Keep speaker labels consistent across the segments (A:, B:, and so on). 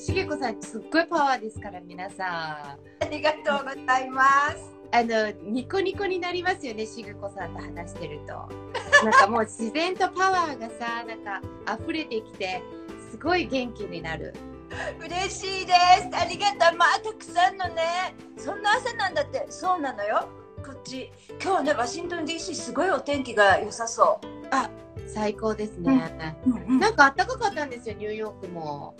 A: しげこさん、すっごいパワーですから、皆さん。
B: ありがとうございます。
A: あの、ニコニコになりますよね、しげこさんと話してると。なんかもう自然とパワーがさ、なんか溢れてきて、すごい元気になる。
B: 嬉しいです。ありがとう。まあたくさんのね、そんな朝なんだって。そうなのよ。こっち今日はねワシントン DC すごいお天気が良さそ
A: 最高ですね。
B: う。うんうん
A: なんか暖かかったんですよ、ニューヨークも。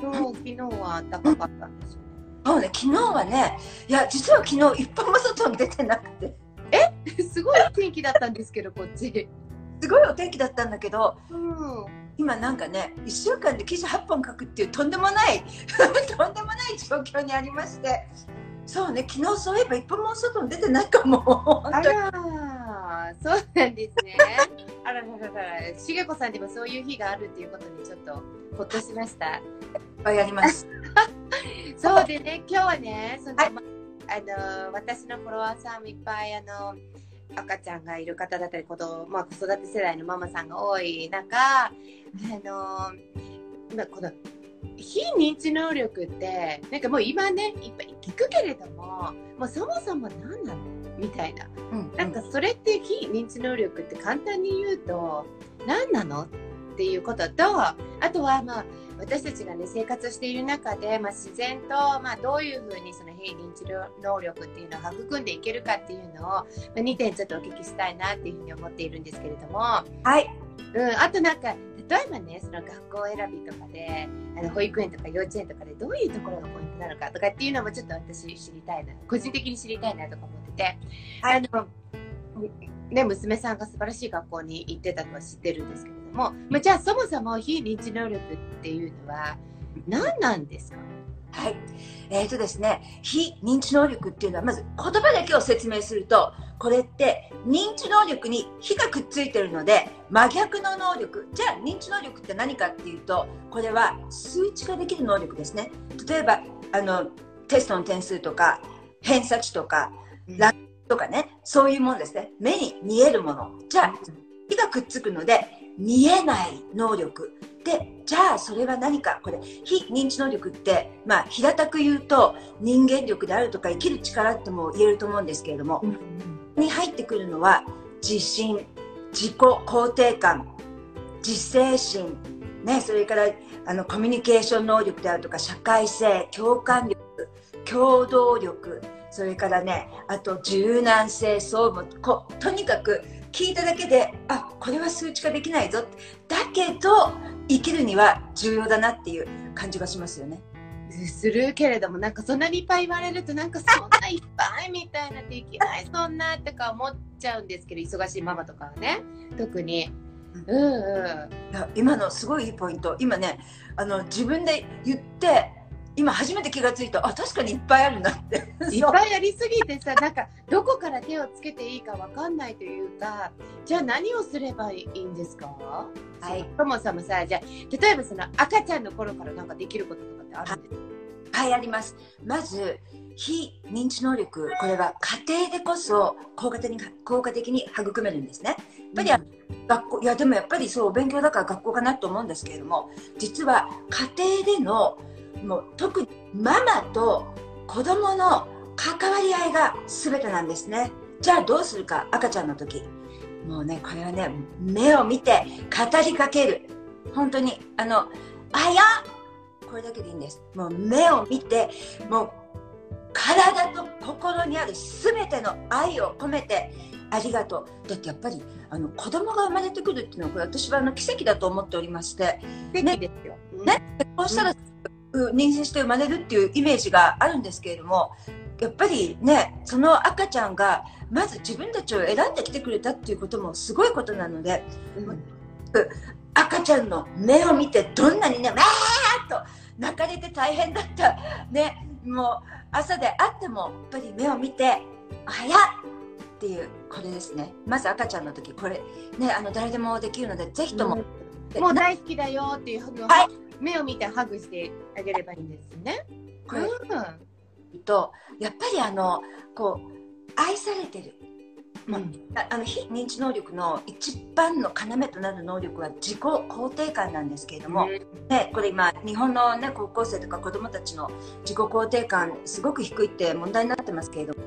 A: 今日、昨日は暖かかったんですよね。
B: そうね昨日はねいや実は昨日一歩も外に出てなくて
A: すごい天気だったんですけど、こっち。
B: すごいお天気だったんだけど
A: うん。
B: 今なんかね1週間で記事8本書くっていうとんでもない とんでもない状況にありましてそうね昨日そういえば一歩も外に出てないかも本
A: あ
B: 当に
A: らー、そうなんですね。あららららら、しげこさんでもそういう日があるっていうことにちょっとほっとしました。
B: ぱいやります。
A: そうでね、今日はね、その、
B: はい。
A: まあの私のフォロワーさんもいっぱいあの赤ちゃんがいる方だったり子供、まあ、子育て世代のママさんが多い中、あのまあ、この非認知能力ってなんかもう今ねいっぱい聞くけれどももうそもそも何なの？みたいな。
B: うん。
A: なんかそれって非認知能力って簡単に言うと何なの？っていうこととあとはまあ私たちがね生活している中で、まあ、自然と、まあ、どういうふうにその非認知能力っていうのを育んでいけるかっていうのを、まあ、2点ちょっとお聞きしたいなっていうふうに思っているんですけれども、
B: はい。
A: うん、あとなんか例えばねその学校選びとかであの保育園とか幼稚園とかでどういうところがポイントなのかとかっていうのもちょっと私知りたいな個人的に知りたいなとか思ってて、
B: はい。
A: あのね、娘さんが素晴らしい学校に行ってたのは知ってるんですけれども、まあ、じゃあそもそも非認知能力っていうのは何なんですか？
B: はい。えっ、とですね、非認知能力っていうのは、まず言葉だけを説明すると、これって認知能力に非がくっついてるので、真逆の能力。じゃあ認知能力って何かっていうと、これは数値化できる能力ですね。例えば、あの、テストの点数とか、偏差値とか、ラとかね、そういうものですね。目に見えるもの。じゃあ、火がくっつくので見えない能力。でじゃあそれは何か。これ非認知能力ってまあ平たく言うと人間力であるとか生きる力とも言えると思うんですけれども、に入ってくるのは自信自己肯定感自制心。ねそれからあのコミュニケーション能力であるとか社会性共感力協働力。それからねあと柔軟性そうもことにかく聞いただけであこれは数値化できないぞだけど生きるには重要だなっていう感じがしますよね。
A: するけれどもなんかそんなにいっぱい言われるとなんかそんないっぱいみたいなできないそんなとか思っちゃうんですけど忙しいママとかはね特に。うんうん
B: 今のすごいいいポイント今ねあの自分で言って今初めて気がついた。あ確かにいっぱいあるなって。
A: いっぱいありすぎてさなんかどこから手をつけていいかわかんないというかじゃあ何をすればいいんですか？
B: はい。
A: そもそもさじゃあ例えばその赤ちゃんの頃からなんかできることとかってあるんですか？
B: はいあります。まず非認知能力これは家庭でこそ効果的に効果的に育めるんですね。やっぱり、学校いやでもやっぱりそう勉強だから学校かなと思うんですけれども実は家庭でのもう特にママと子供の関わり合いが全てなんですね。じゃあどうするか赤ちゃんの時。もうねこれはね目を見て語りかける。本当にあの「あや!」これだけでいいんです。もう目を見てもう体と心にある全ての愛を込めてありがとう。だってやっぱりあの子供が生まれてくるっていうのはこれ私はあの奇跡だと思っておりまして。
A: 素敵ですよ。うん
B: ね。こうしたら、う妊娠して生まれるっていうイメージがあるんですけれどもやっぱりねその赤ちゃんがまず自分たちを選んできてくれたっていうこともすごいことなので
A: うん
B: 赤ちゃんの目を見てどんなにねわーっと泣かれて大変だったねもう朝であってもやっぱり目を見て「あや!」っていうこれですね。まず赤ちゃんの時これねあの誰でもできるのでぜひとも、
A: もう大好きだよっていう
B: はい
A: 目を見てハグしてあげればいいんですね。うん
B: とやっぱりあのこう愛されてるまあ、あの非認知能力の一番の要となる能力は自己肯定感なんですけれども、ね、これ今日本の、ね、高校生とか子どもたちの自己肯定感すごく低いって問題になってますけれども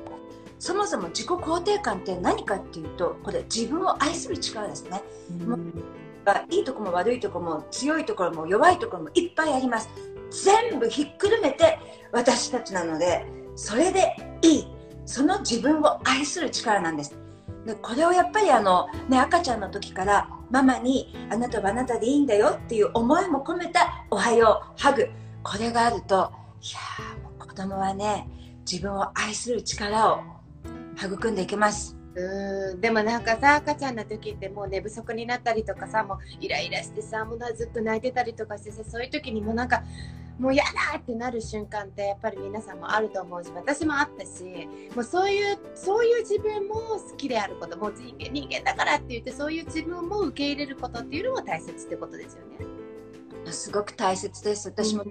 B: そもそも自己肯定感って何かっていうとこれ自分を愛する力ですね。もいいとこも悪いとこも強いところも弱いところもいっぱいあります。全部ひっくるめて私たちなのでそれでいい。その自分を愛する力なんです。でこれをやっぱりあの、ね、赤ちゃんの時からママにあなたはあなたでいいんだよっていう思いも込めたおはようハグ。これがあるといやもう子供はね自分を愛する力を育んでいけます。
A: うん。でもなんかさ赤ちゃんの時ってもう寝不足になったりとかさもうイライラしてさもうずっと泣いてたりとかしてさそういう時にもなんかもう嫌だってなる瞬間ってやっぱり皆さんもあると思うし私もあったしもうそういうそういう自分も好きであることもう人間人間だからって言ってそういう自分も受け入れることっていうのも大切ってことですよね。
B: すごく大切です。私も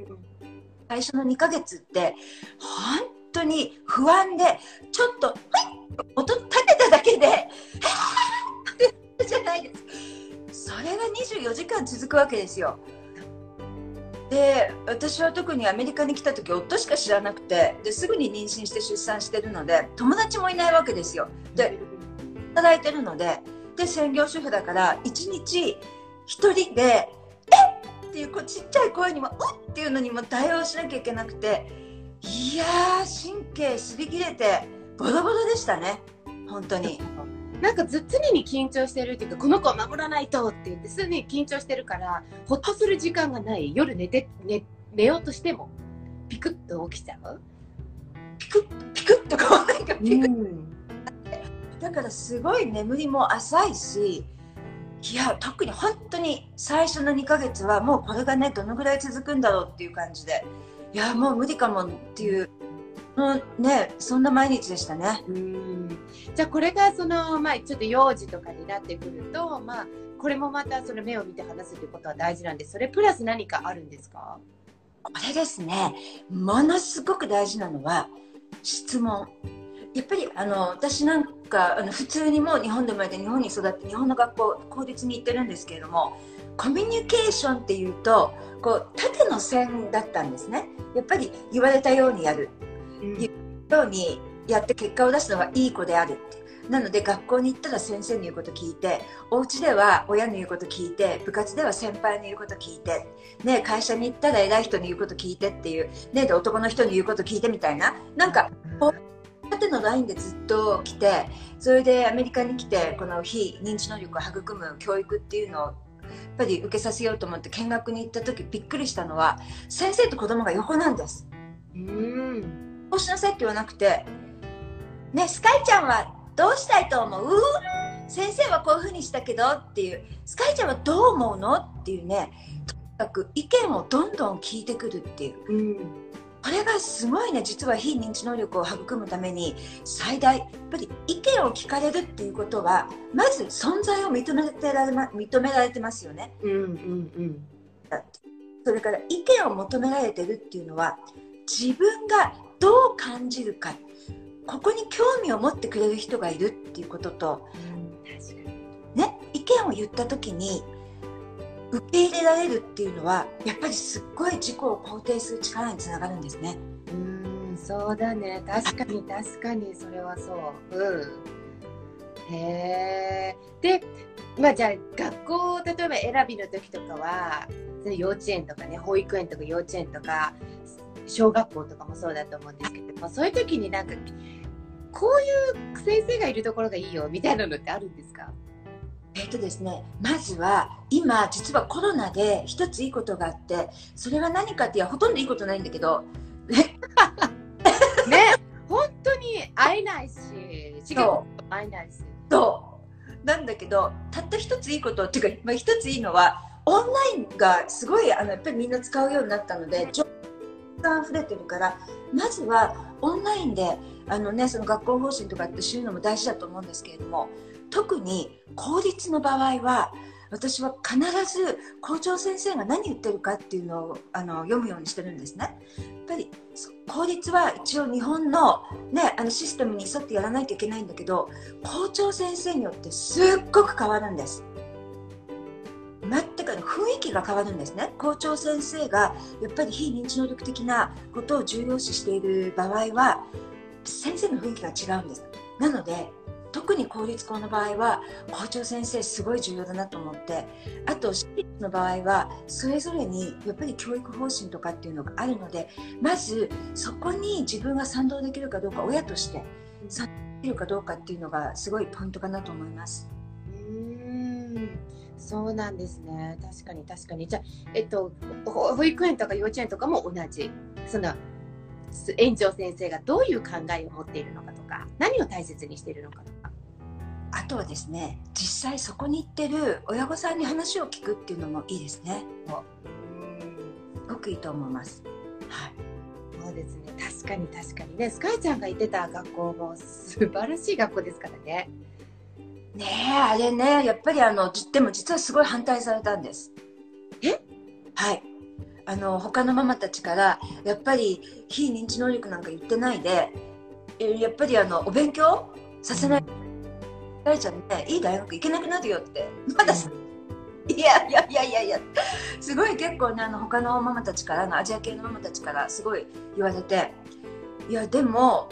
B: 最初の2ヶ月って本当に不安でちょっとくわけですよで私は特にアメリカに来た時夫しか知らなくてですぐに妊娠して出産してるので友達もいないわけですよで働いてるのでで専業主婦だから1日1人で「えっ!」っていうこうちっちゃい声にも「うっ!」っていうのにも対応しなきゃいけなくていやー神経すり切れてボロボロでしたね本当に。
A: なんかず常に緊張してるっていうかこの子を守らないとって言って常に緊張してるからほっとする時間がない。夜寝て寝寝ようとしてもピクッと起きちゃう？
B: ピクッピクッとこうなんかピクッ、うん、だからすごい眠りも浅いしいや特に本当に最初の2ヶ月はもうこれがねどのぐらい続くんだろうっていう感じで。いやもう無理かもっていううん、ね、そんな毎日でしたね。
A: うん。じゃあこれがその、まあ、ちょっと幼児とかになってくると、まあ、これもまたその目を見て話すということは大事なんでそれプラス何かあるんですか？
B: これですねものすごく大事なのは質問。やっぱりあの私なんかあの普通にもう日本で生まれて日本に育って日本の学校公立に行ってるんですけれどもコミュニケーションっていうとこう縦の線だったんですね。やっぱり言われたようにやるいうようにやって結果を出すのがいい子であるってなので学校に行ったら先生の言うこと聞いてお家では親の言うこと聞いて部活では先輩の言うこと聞いて、ね、会社に行ったら偉い人の言うこと聞いてっていう、ね、で男の人の言うこと聞いてみたいな。なんか縦のラインでずっと来てそれでアメリカに来てこの非認知能力を育む教育っていうのをやっぱり受けさせようと思って見学に行った時びっくりしたのは先生と子供が横なんです。うんこうしなさいって言わなくて、ね、スカイちゃんはどうしたいと思う？先生はこういうふうにしたけどっていう、スカイちゃんはどう思うのっていうね、とにかく意見をどんどん聞いてくるっていう。うんこれがすごいね実は非認知能力を育むために最大やっぱり意見を聞かれるっていうことはまず存在を認めてられ、ま、認められてますよね。うんうんうん、それから意見を求められてるっていうのは自分がどう感じるかここに興味を持ってくれる人がいるっていうことと、ね、意見を言った時に受け入れられるっていうのはやっぱりすっごい自己を肯定する力につながるんですね。
A: うんそうだね確かに確かにそれはそう。うん、へえ。でまあじゃあ学校例えば選びの時とかは幼稚園とかね保育園とか幼稚園とか小学校とかもそうだと思うんですけどもそういう時になんかこういう先生がいるところがいいよみたいなのってあるんですか？
B: えっとですね、まずは今実はコロナで一ついいことがあってそれは何かっていやほとんどいいことないんだけど
A: ね本当に会えないし違う。会えないし。
B: そう。なんだけどたった一ついいことっていうか、まあ、一ついいのはオンラインがすごいあのやっぱりみんな使うようになったのでが溢れてるからまずはオンラインであの、ね、その学校方針とかって知るのも大事だと思うんですけれども特に公立の場合は私は必ず校長先生が何言ってるかっていうのをあの読むようにしてるんですね。やっぱり公立は一応日本の,、ね、あのシステムに沿ってやらないといけないんだけど校長先生によってすっごく変わるんです。全く雰囲気が変わるんですね校長先生がやっぱり非認知能力的なことを重要視している場合は先生の雰囲気が違うんですなので特に公立校の場合は校長先生すごい重要だなと思ってあと私立の場合はそれぞれにやっぱり教育方針とかっていうのがあるのでまずそこに自分が賛同できるかどうか親として賛同できるかどうかっていうのがすごいポイントかなと思います。
A: うん。そうなんですね。確かに確かに。じゃあ、えっと、保育園とか幼稚園とかも同じ。その園長先生がどういう考えを持っているのかとか何を大切にしているのかとか。
B: あとはですね実際そこに行ってる親御さんに話を聞くっていうのもいいですね。すごくいいと思います。はい。
A: そうですね。確かに確かにね。スカイちゃんが行ってた学校も素晴らしい学校ですからね
B: ねえあれねやっぱりあのでも実はすごい反対されたんです。
A: え？
B: はい。あの他のママたちからやっぱり非認知能力なんか言ってないでやっぱりあのお勉強させない、うん、ちゃんねいい大学行けなくなるよって。まだ、うん、いやいやいやいやいやすごい結構ねあの他のママたちからのアジア系のママたちからすごい言われて。いやでも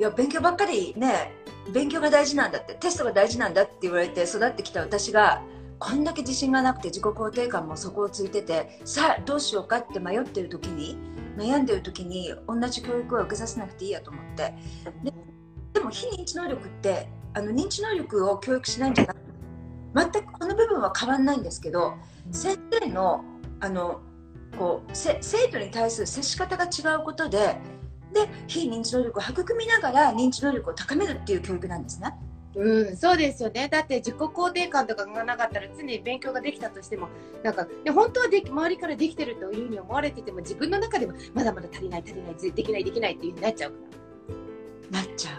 B: いや勉強ばっかりね勉強が大事なんだってテストが大事なんだって言われて育ってきた私がこんだけ自信がなくて自己肯定感も底をついててさあどうしようかって迷ってる時に悩んでる時に同じ教育は受けさせなくていいやと思って。ででも非認知能力ってあの認知能力を教育しないんじゃなくて全くこの部分は変わんないんですけど先生のあのこう生徒に対する接し方が違うことでで非認知能力を育みながら認知能力を高めるっていう教育なんですね。
A: うん、そうですよね。だって自己肯定感とかがなかったら常に勉強ができたとしても、なんか、ね、本当はで周りからできてるというふうに思われてても、自分の中でもまだまだ足りない、足りない、できない、できないっていうふうになっちゃうか
B: ら。なっちゃう。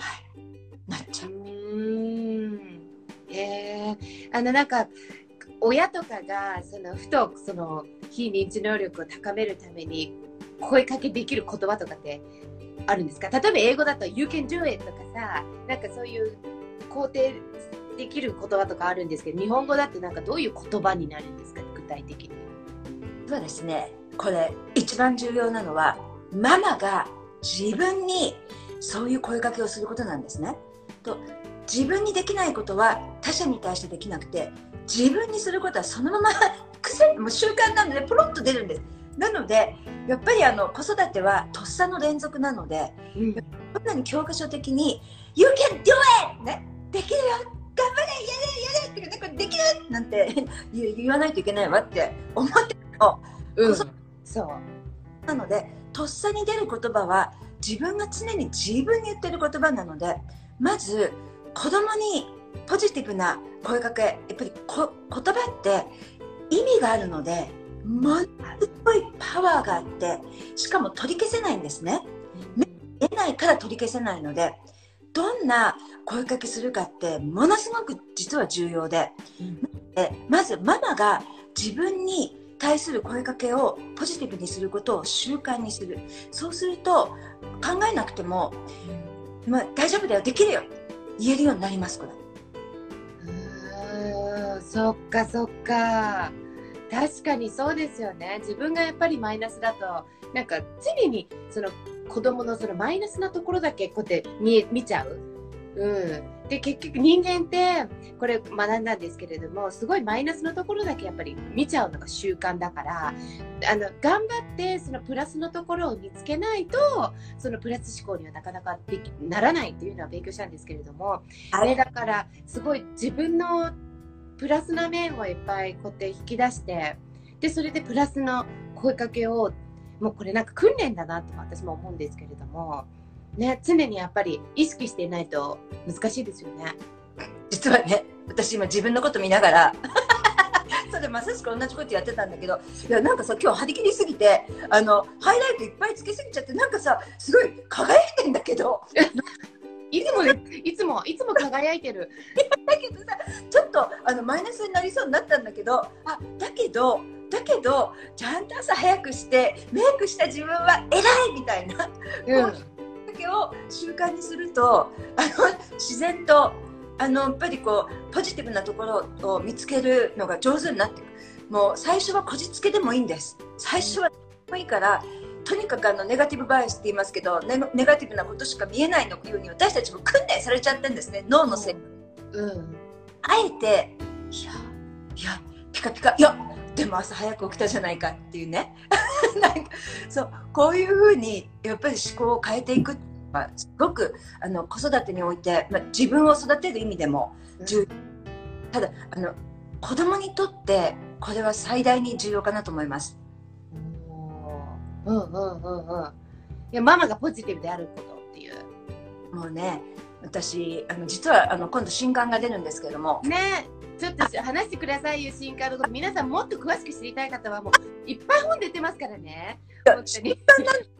B: はい。なっちゃう。う
A: ん。へえ。あの、なんか、親とかが、その、ふと、その、非認知能力を高めるために、声かけできる言葉とかってあるんですか？例えば英語だと「You can do it」とかさなんかそういう肯定できる言葉とかあるんですけど日本語だってなんかどういう言葉になるんですか？具体的に
B: そうですねこれ一番重要なのはママが自分にそういう声かけをすることなんですね。と自分にできないことは他者に対してできなくて自分にすることはそのまま 癖もう習慣なのでポロッと出るんです。なのでやっぱりあの子育てはとっさの連続なので、うん、どんなに教科書的に「You can do it!、ね」できるよ!頑張れ!やれ!やれ!って、ね、これ!できるなんて言わないといけないわって思ってるの、うん、そうなのでとっさに出る言葉は自分が常に自分に言ってる言葉なのでまず子供にポジティブな声かけやっぱりこ言葉って意味があるのでものすごいパワーがあってしかも取り消せないんですね。出ないから取り消せないのでどんな声かけするかってものすごく実は重要で,、でまずママが自分に対する声かけをポジティブにすることを習慣にするそうすると考えなくても、まあ、大丈夫だよできるよ言えるようになりますこれ。
A: そっかそっか。確かにそうですよね。自分がやっぱりマイナスだとなんか常にその子供のそのマイナスなところだけこうやって見見ちゃう。うん、で結局人間ってこれ学んだんですけれどもすごいマイナスのところだけやっぱり見ちゃうのが習慣だからあの頑張ってそのプラスのところを見つけないとそのプラス思考にはなかなかできならないというのは勉強したんですけれども、はい、ね、だからすごい自分のプラスな面をいっぱいこうやって引き出してでそれでプラスの声かけをもうこれなんか訓練だなと私も思うんですけれども、ね、常にやっぱり意識していないと難しいですよね。
B: 実はね私今自分のこと見ながら それまさしく同じことやってたんだけどいやなんかさ今日張り切りすぎてあのハイライトいっぱいつけすぎちゃってなんかさすごい輝いてんだけど
A: いつもねいつもいつも輝いてる。
B: だけどさちょっとあのマイナスになりそうになったんだけどあだけどだけどちゃんと朝早くしてメイクした自分は偉いみたいな、
A: うん。
B: だけを習慣にするとあの自然とあのやっぱりこうポジティブなところを見つけるのが上手になってもう最初はこじつけでもいいんです。最初はもいいからとにかくあのネガティブバイアスって言いますけどネネガティブなことしか見えないのように私たちも訓練されちゃってるんですね脳のせい
A: うん。
B: あえていやいやピカピカいやでも朝早く起きたじゃないかっていうね。なんかそうこういうふうにやっぱり思考を変えていくまあすごくあの子育てにおいて、まあ、自分を育てる意味でも重ただあの子供にとってこれは最大に重要かなと思います。
A: うんうんうんうん。いやママがポジティブであることっていう。
B: もうね私あの実はあの今度新刊が出るんですけれども。
A: ねちょっと話してくださいよ新カード皆さんもっと詳しく知りたい方はもういっぱい本出てますからね。本当に。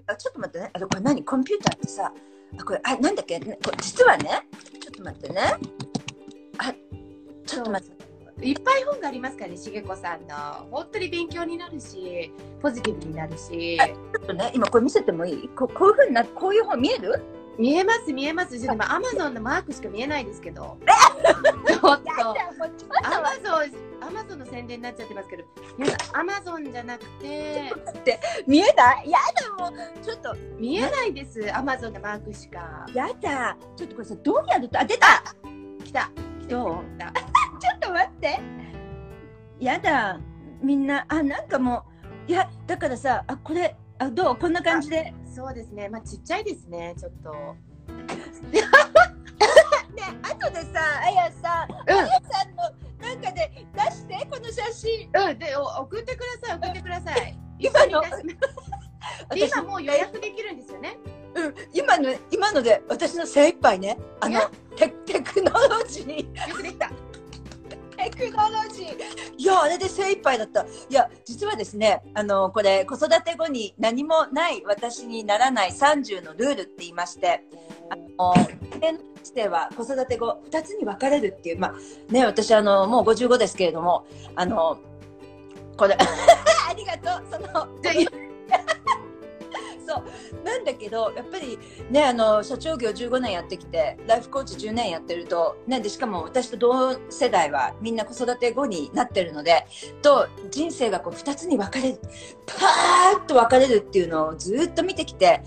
B: あちょっと待ってね。あれこれ何？コンピューターってさあこれあなんだっけ？ねこれ実はねちょっと待ってね。あちょっと待って
A: いっぱい本がありますからねしげこさんの。本当に勉強になるしポジティブになるし。
B: ちょっとね今これ見せてもいい？ここういうふうになこういう本見える？
A: 見えます見えます。でもアマゾンのマークしか見えないですけど。ちょっと。アマゾンアマゾンの宣伝になっちゃってますけど皆さんアマゾンじゃなくて。
B: 見えない？やだもう。ちょっと。
A: 見えないですアマゾンのマークしか。
B: やだ。ちょっとこれさどうやると？あ出た。
A: 来た。来た。
B: どう？待って。やだ。みんなあなんかもういやだからさあこれあどう？こんな感じで。
A: そうですね。まあちっちゃいですねちょっと。
B: ね後でさあやさん
A: う
B: あやさんのなんかで出してこの写真。
A: んうんでお送ってください送ってください。一
B: 今の
A: 今もう予約できるんですよね。
B: うん、今の今ので私の精一杯ね。あのテテクノロジー
A: よくできた
B: テクノロジー。いやあれで精一杯だった。いや実はですねあのこれ子育て後に何もない私にならない30のルールって言いましてあの家の人生は子育て後2つに分かれるっていうまあね私あのもう55ですけれどもあのこれ ありがとう。そのそうなんだけどやっぱりねあの社長業15年やってきてライフコーチ10年やってると、ね、でしかも私と同世代はみんな子育て後になってるのでと人生がこう2つに分かれるパーッと分かれるっていうのをずっと見てきて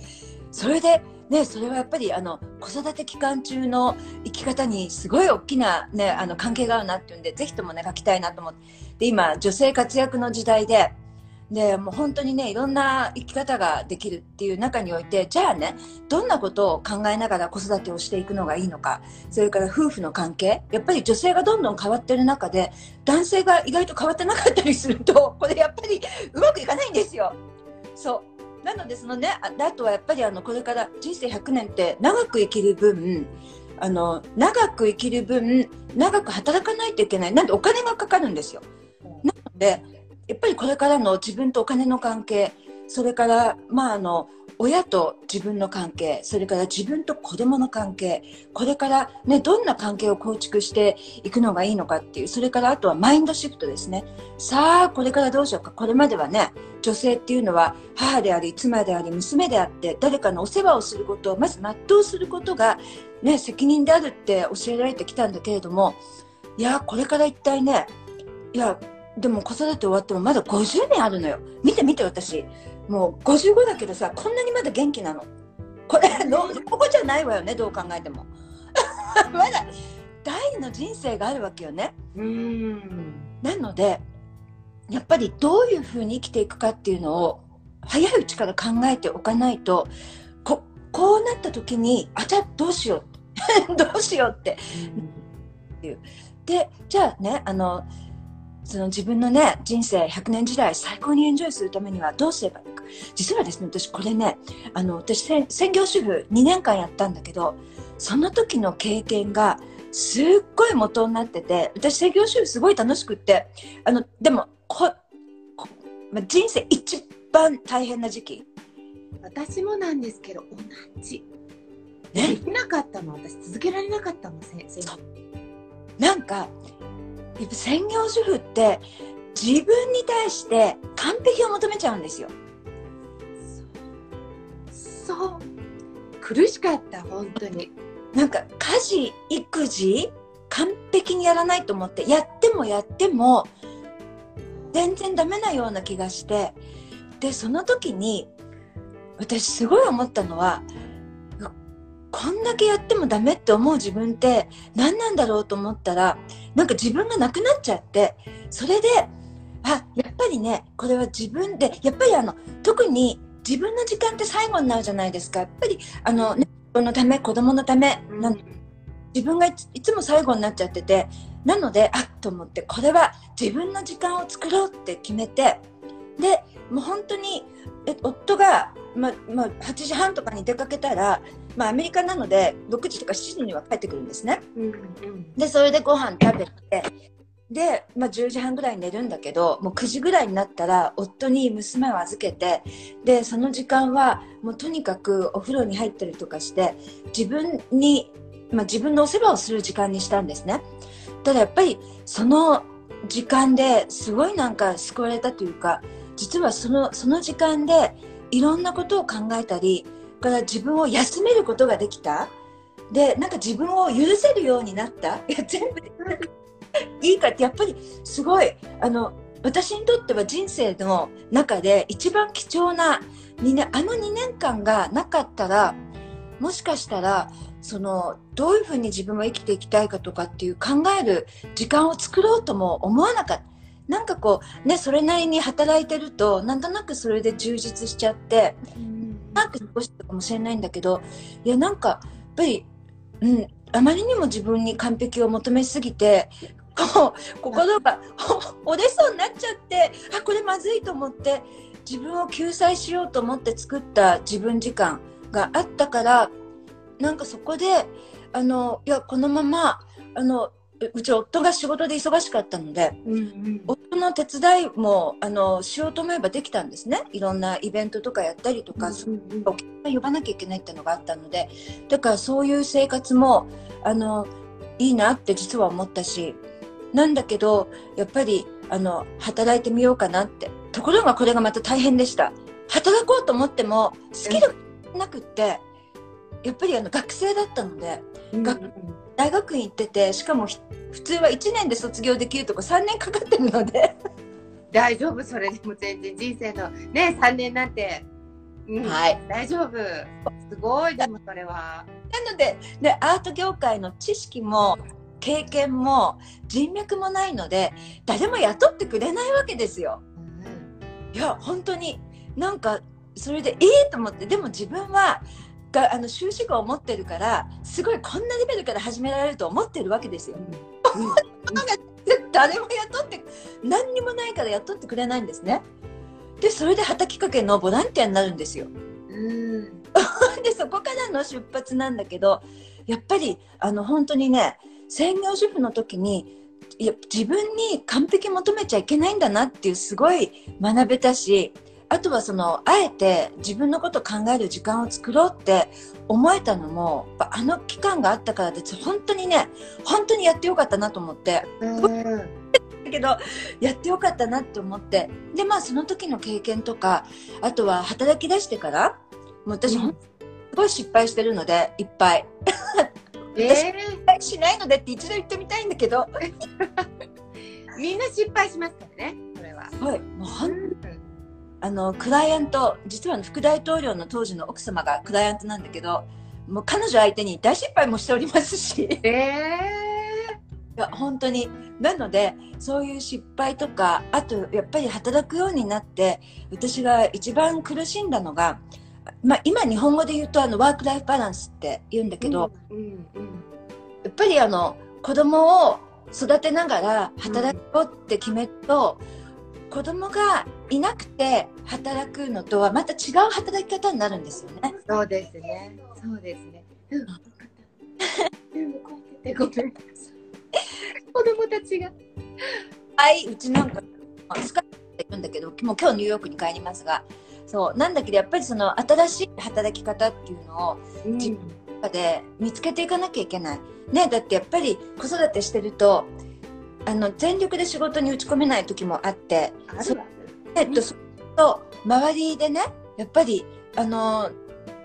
B: それで。ね、それはやっぱりあの子育て期間中の生き方にすごい大きな、ね、あの関係があるなっていうんでぜひともね書きたいなと思ってで今女性活躍の時代ででもう本当にねいろんな生き方ができるっていう中においてじゃあねどんなことを考えながら子育てをしていくのがいいのかそれから夫婦の関係やっぱり女性がどんどん変わってる中で男性が意外と変わってなかったりすると これやっぱりうまくいかないんですよ。そうなのでそのねあとはやっぱりあのこれから人生100年って長く生きる分あの長く生きる分長く働かないといけないなんでお金がかかるんですよ。なのでやっぱりこれからの自分とお金の関係それからまああの親と自分の関係それから自分と子供の関係これからねどんな関係を構築していくのがいいのかっていうそれからあとはマインドシフトですね。さあこれからどうしようか。これまではね女性っていうのは母であり妻であり娘であって誰かのお世話をすることをまず全うすることが、ね、責任であるって教えられてきたんだけれどもいやこれから一体ねいやでも子育て終わってもまだ50年あるのよ。見て見て私。もう55だけどさこんなにまだ元気なの。これ のここじゃないわよねどう考えても。まだ第二の人生があるわけよね。
A: うん。
B: なのでやっぱりどういうふうに生きていくかっていうのを早いうちから考えておかないとここうなった時にあじゃあどうしよう。どうしようって。でじゃあねあのその自分のね人生100年時代最高にエンジョイするためにはどうすればいいか。実はですね私これねあの私専専業主婦2年間やったんだけどその時の経験がすっごい元になってて私専業主婦すごい楽しくってあのでもここ、まあ、人生一番大変な時期。
A: 私もなんですけど同じ。
B: ね。
A: できなかったの私続けられなかったのせせ
B: なんかやっぱ専業主婦って自分に対して完璧を求めちゃうんですよ。
A: そう。そう。苦しかった本当に。
B: なんか家事育児完璧にやらないと思ってやってもやっても全然ダメなような気がして。でその時に私すごい思ったのはこんだけやってもダメって思う自分って何なんだろうと思ったらなんか自分がなくなっちゃってそれであやっぱりねこれは自分でやっぱりあの特に自分の時間って最後になるじゃないですか。やっぱりあの、ね、自分のため子供のためなん自分がいつも最後になっちゃっててなのであっと思ってこれは自分の時間を作ろうって決めてでもう本当にえ夫が、ままあ、8時半とかに出かけたら、まあ、アメリカなので6時とか7時には帰ってくるんですね。
A: うんうん
B: でそれでご飯食べてで、まあ、10時半ぐらいに寝るんだけどもう9時ぐらいになったら夫に娘を預けてでその時間はもうとにかくお風呂に入ったりとかして自分に、まあ、自分のお世話をする時間にしたんですね。ただやっぱりその時間ですごいなんか救われたというか実はそのその時間でいろんなことを考えたりから自分を休めることができた。でなんか自分を許せるようになった。いや全部いいかってやっぱりすごい。あの私にとっては人生の中で一番貴重な2年あの2年間がなかったらもしかしたらそのどういうふうに自分は生きていきたいかとかっていう考える時間を作ろうとも思わなかった。なんかこうねそれなりに働いてるとなんとなくそれで充実しちゃってなく過ごしたかもしれないんだけどいやなんかやっぱり、うん、あまりにも自分に完璧を求めすぎてこう心が 折れそうになっちゃってあこれまずいと思って自分を救済しようと思って作った自分時間があったからなんかそこであのいやこのままあのううち夫が仕事で忙しかったので
A: うんうん。
B: 夫の手伝いもあのしようと思えばできたんですね。いろんなイベントとかやったりとか、
A: うんうん
B: お客さん呼ばなきゃいけないっていうのがあったので。だからそういう生活もあのいいなって実は思ったしなんだけどやっぱりあの働いてみようかなって。ところがこれがまた大変でした。働こうと思ってもスキルがなくってやっぱりあの学生だったので
A: うん
B: 学大学院行っててしかもひ普通は1年で卒業できるとこ3年かかってるので。
A: 大丈夫それでも全然人生のね3年なんて、うん。
B: はい。
A: 大丈夫。すごいでもそれは。
B: なのででアート業界の知識も経験も人脈もないので誰も雇ってくれないわけですよ。いや本当になんかそれでええと思ってでも自分はがあの修士号を持ってるからすごいこんなレベルから始められると思ってるわけですよ。で 誰も雇って何にもないから雇ってくれないんですね。でそれで畑きかけのボランティアになるんですよ。
A: うん
B: でそこからの出発なんだけどやっぱりあの本当にね専業主婦の時にいや自分に完璧求めちゃいけないんだなっていうすごい学べたしあとはそのあえて自分のことを考える時間を作ろうって思えたのもあの期間があったからで本当にね本当にやってよかったなと思って。
A: うん
B: だけどやってよかったなって思って。でまあその時の経験とかあとは働き出してからもう私、
A: うん。
B: すごい失敗してるのでいっぱい。
A: え
B: 失敗しないのでって一度言ってみたいんだけど、は
A: ーみんな失敗しますからねそれは。
B: い、もうあのクライアント実は副大統領の当時の奥様がクライアントなんだけどもう彼女相手に大失敗もしておりますし。い
A: え
B: や本当に。なのでそういう失敗とかあとやっぱり働くようになって私が一番苦しんだのが、まあ、今日本語で言うとあのワーク・ライフ・バランスって言うんだ
A: ー、
B: けど、
A: うんうん。
B: やっぱりあの子供を育てながら働こうって決めると、子供がいなくて働くのとはまた違う働き方になるんですよね。
A: そうですね。そうですね。うん。ごめんなさい。子供たちが。
B: はい、うちなんか、まあ、スカイって言うんだけど、もう今日ニューヨークに帰りますが、そう、なんだけどやっぱりその新しい働き方っていうのを
A: うん
B: じ中で見つけていかなきゃいけない。ね、だってやっぱり子育てしてるとあの全力で仕事に打ち込めない時もあって
A: あるわ
B: えっと、そと周りでねやっぱりあの、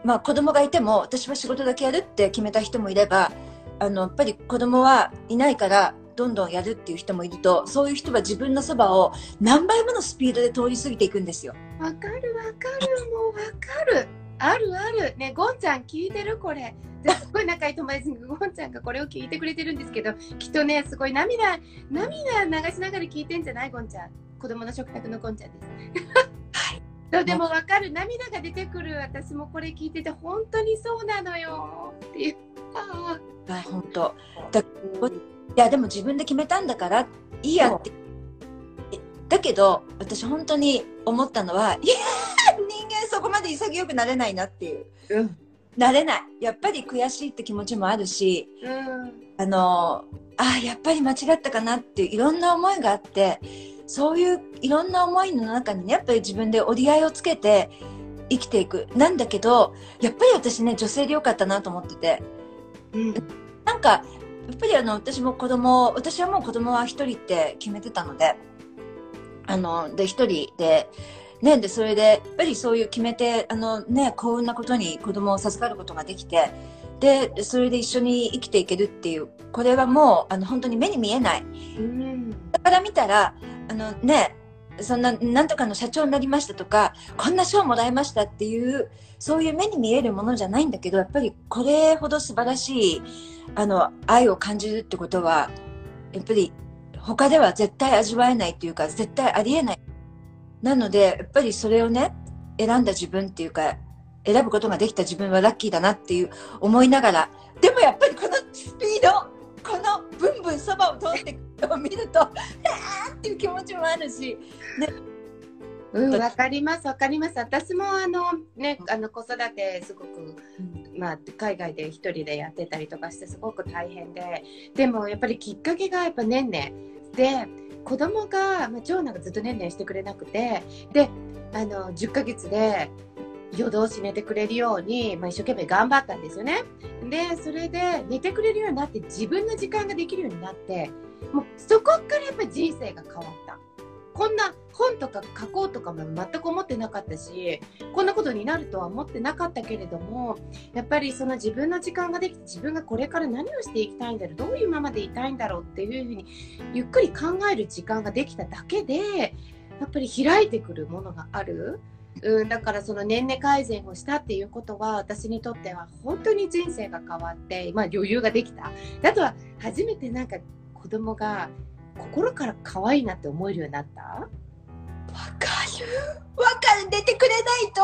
B: まあ、子供がいても私は仕事だけやるって決めた人もいればあのやっぱり子供はいないからどんどんやるっていう人もいるとそういう人は自分のそばを何倍ものスピードで通り過ぎていくんですよ。
A: わかるわかるもうわかるあるある。ねゴンちゃん聞いてるこれ。ですごい仲いい友達にゴンちゃんがこれを聞いてくれてるんですけどきっとねすごい涙涙流しながら聞いてんじゃないゴンちゃん。子供の食卓のゴンちゃんです。
B: はい。
A: そうでもわかる。涙が出てくる。私もこれ聞いてて本当にそうなのよ。っていう。あ
B: あ本当。
A: ー
B: だいやでも自分で決めたんだからいいやって。えだけど私本当に思ったのはいや人間そこまで潔くなれないなっていう。
A: うん。
B: なれない。やっぱり悔しいって気持ちもあるし
A: うん。
B: あのあやっぱり間違ったかなっていういろんな思いがあってそういういろんな思いの中にねやっぱり自分で折り合いをつけて生きていく。なんだけどやっぱり私ね女性でよかったなと思ってて。
A: うん。
B: なんかやっぱりあの私も子供私はもう子供は一人って決めてたのであので一人でねでそれでやっぱりそういう決めてあのね幸運なことに子供を授かることができてでそれで一緒に生きていけるっていうこれはもうあの本当に目に見えない。
A: うん。
B: だから見たらあのねそんななんとかの社長になりましたとかこんな賞もらいましたっていうそういう目に見えるものじゃないんだけどやっぱりこれほど素晴らしいあの愛を感じるってことはやっぱり他では絶対味わえないっていうか絶対ありえないなのでやっぱりそれをね選んだ自分っていうか選ぶことができた自分はラッキーだなっていう思いながらでもやっぱりこのスピードこのブンブンそばを通っていくのを見るとあーっていう気持ちもあるし
A: うん、わかります、わかります。私もあのね、あの子育てすごく、まあ海外で一人でやってたりとかしてすごく大変で、でもやっぱりきっかけがやっぱ年々で、子供がまあ長男がずっとねんねんしてくれなくて、で、あの10ヶ月で夜通し寝てくれるように、まあ、一生懸命頑張ったんですよね。で、それで寝てくれるようになって自分の時間ができるようになって、もうそこからやっぱり人生が変わった。こんな本とか書こうとかも全く思ってなかったしこんなことになるとは思ってなかったけれどもやっぱりその自分の時間ができて自分がこれから何をしていきたいんだろうどういうままでいたいんだろうっていうふうにゆっくり考える時間ができただけでやっぱり開いてくるものがある。うん、だからその年齢改善をしたっていうことは私にとっては本当に人生が変わって、まあ、余裕ができた。あとは初めてなんか子供が心から可愛いなって思えるようになった？
B: わかる。わかる。出てくれないと。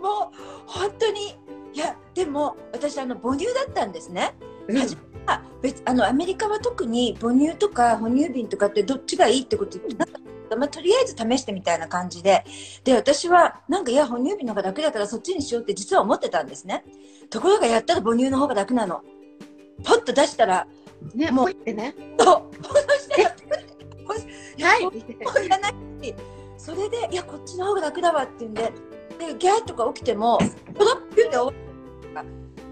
B: もう本当に。いやでも私あの母乳だったんですね、初めは別あのアメリカは特に母乳とか哺乳瓶とかってどっちがいいってこと言ってなかった、まあ、とりあえず試してみたいな感じで。で私はなんかいや哺乳瓶の方が楽だからそっちにしようって実は思ってたんですね。ところがやったら母乳の方が楽なの。ポッと出したら
A: ね、
B: もう
A: もうってね。
B: そう
A: はい。
B: もういらないしそれでいやこっちの方が楽だわって言うんででギャーとか起きてもポロッピュって終わる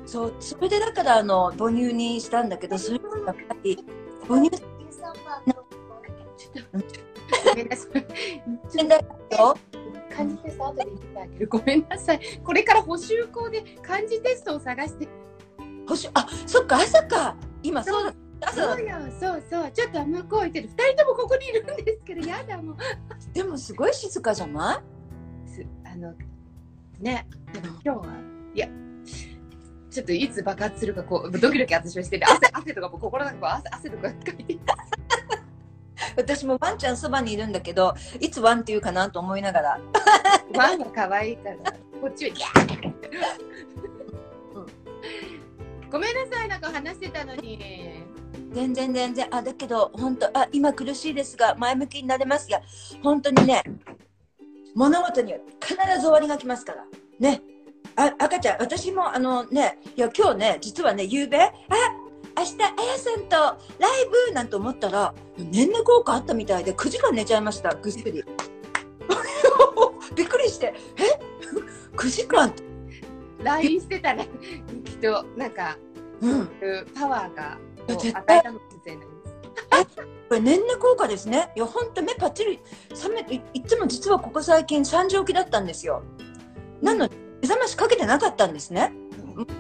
B: そうそれでだからあの母乳にしたんだけどそれもやっぱり母乳
A: ごめんなさい。漢字テスト後で言ってあげる。ごめんなさい。これから補習校で漢字テストを探して。
B: ほしあそっか朝か今そうだ
A: そうよ、そうそう。ちょっと向こう行ってる。二人ともここにいるんですけど、やだもう。
B: でもすごい静かじゃな
A: すあのね、でも今日はいや。ちょっといつ爆発するかこうドキドキ私はしてて汗 汗とかも心の中こう汗汗とかかいて
B: い私もワンちゃんそばにいるんだけどいつワンって言うかなと思いながら
A: ワンが可愛いからこっちはギャーごめんなさいなんか話してたのに
B: 全然全然。あだけど本当あ今苦しいですが前向きになれますが本当にね物事には必ず終わりが来ますから。ね。あ赤ちゃん私もあのねいや今日ね実はね夕べあ明日あやさんとライブなんて思ったら年々効果あったみたいで9時間寝ちゃいましたぐっすり。びっくりして。え？9時間
A: ？LINE してたらと。なんか、
B: うん。
A: パワーが与えたのかもしれないです。
B: これ年々効果ですね。いや、ほんと目パッチリ覚めて、いいつも実はここ最近3時起きだったんですよ。なので、目覚ましかけてなかったんですね。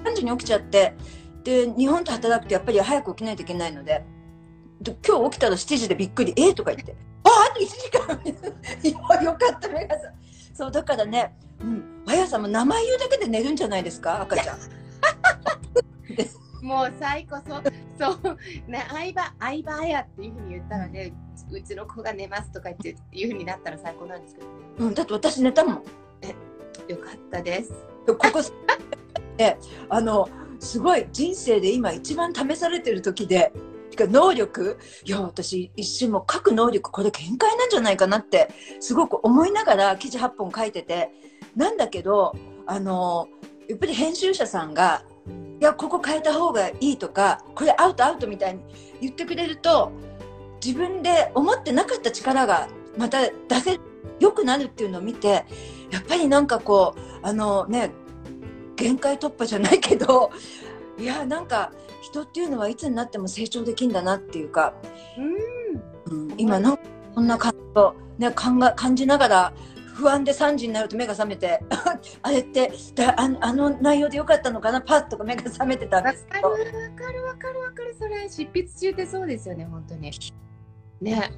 B: 3時に起きちゃって、で、日本と働くとやっぱり早く起きないといけないので、で今日起きたら7時でびっくり、えー、とか言って、あ、あと1時間 いやよかった、目がさ。そう、だからね、うん、あやさんも名前言うだけで寝るんじゃないですか、赤ちゃん。
A: もう最高そうそうね相葉相葉綾っていうふうに言ったらねうちの子が寝ますとか言ってっていうふうになったら最高なんですけどね
B: うん、だって私寝たもん。
A: よかったです。
B: ここ であのすごい人生で今一番試されてる時でてか能力？いや私一瞬もう書く能力これ限界なんじゃないかなってすごく思いながら記事8本書いててなんだけどあのやっぱり編集者さんがいやここ変えた方がいいとかこれアウトアウトみたいに言ってくれると自分で思ってなかった力がまた出せ良くなるっていうのを見てやっぱりなんかこうあのね限界突破じゃないけど いやなんか人っていうのはいつになっても成長できるんだなっていうか、
A: うん。
B: うん、今なんかこんな感じを、ね、感が感じながら不安で3時になると目が覚めて あれってだああの内容でよかったのかな？パッとか目が覚めてた。ん
A: わ
B: です
A: かるわかるわかるわかる。それ執筆中ってそうですよね本当に。ね。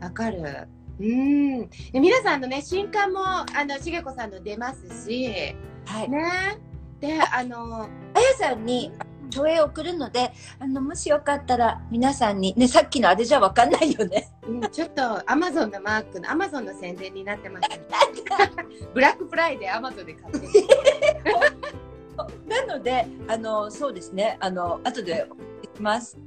A: わかる。うん。で皆さんのね新刊もあのしげこさんの出ますし。
B: はい、
A: ね。であの
B: あやさんに書影を送るのであのもしよかったら皆さんにねさっきのあれじゃわかんないよね。
A: うんちょっとアマゾンのマークのアマゾンの宣伝になってます ブラックフライデーアマゾンで買って。
B: なのであのそうですね。あの後で行きます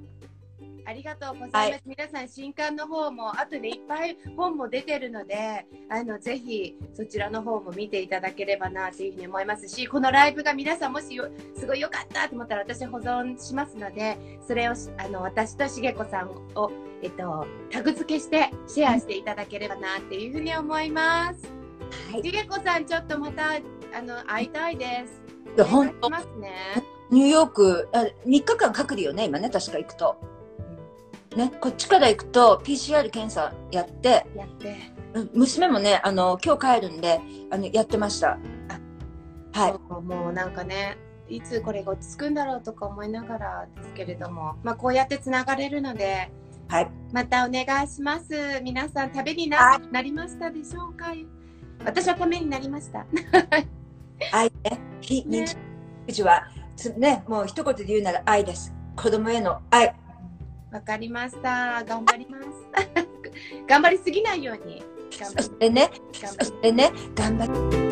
A: ありがとうございます。皆さん新刊の方も後でいっぱい本も出てるので、あのぜひそちらの方も見ていただければなというふうに思いますし、このライブが皆さんもしよすごい良かったと思ったら私保存しますので、それをしあの私としげこさんをえっとタグ付けしてシェアしていただければなっていうふうに思います。
B: はい
A: しげこさんちょっとまたあの会いたいです。
B: 本当
A: ますね。
B: ニューヨークあ3日間隔離よね今ね確か行くとねこっちから行くと PCR 検査やって
A: やって。
B: うん娘もねあの今日帰るんであのやってました。はい。
A: もうなんかねいつこれが落ち着くんだろうとか思いながらですけれども、まあ、こうやってつながれるので
B: はい。
A: またお願いします。皆さんためにな,、
B: は
A: なりましたでしょうか？私はためになりました。
B: 愛ね。非認知育児はつねもう一言で言うなら愛です。子供への愛
A: わかりました。頑張ります。頑張りすぎないように。頑張り
B: それね。それね。頑張って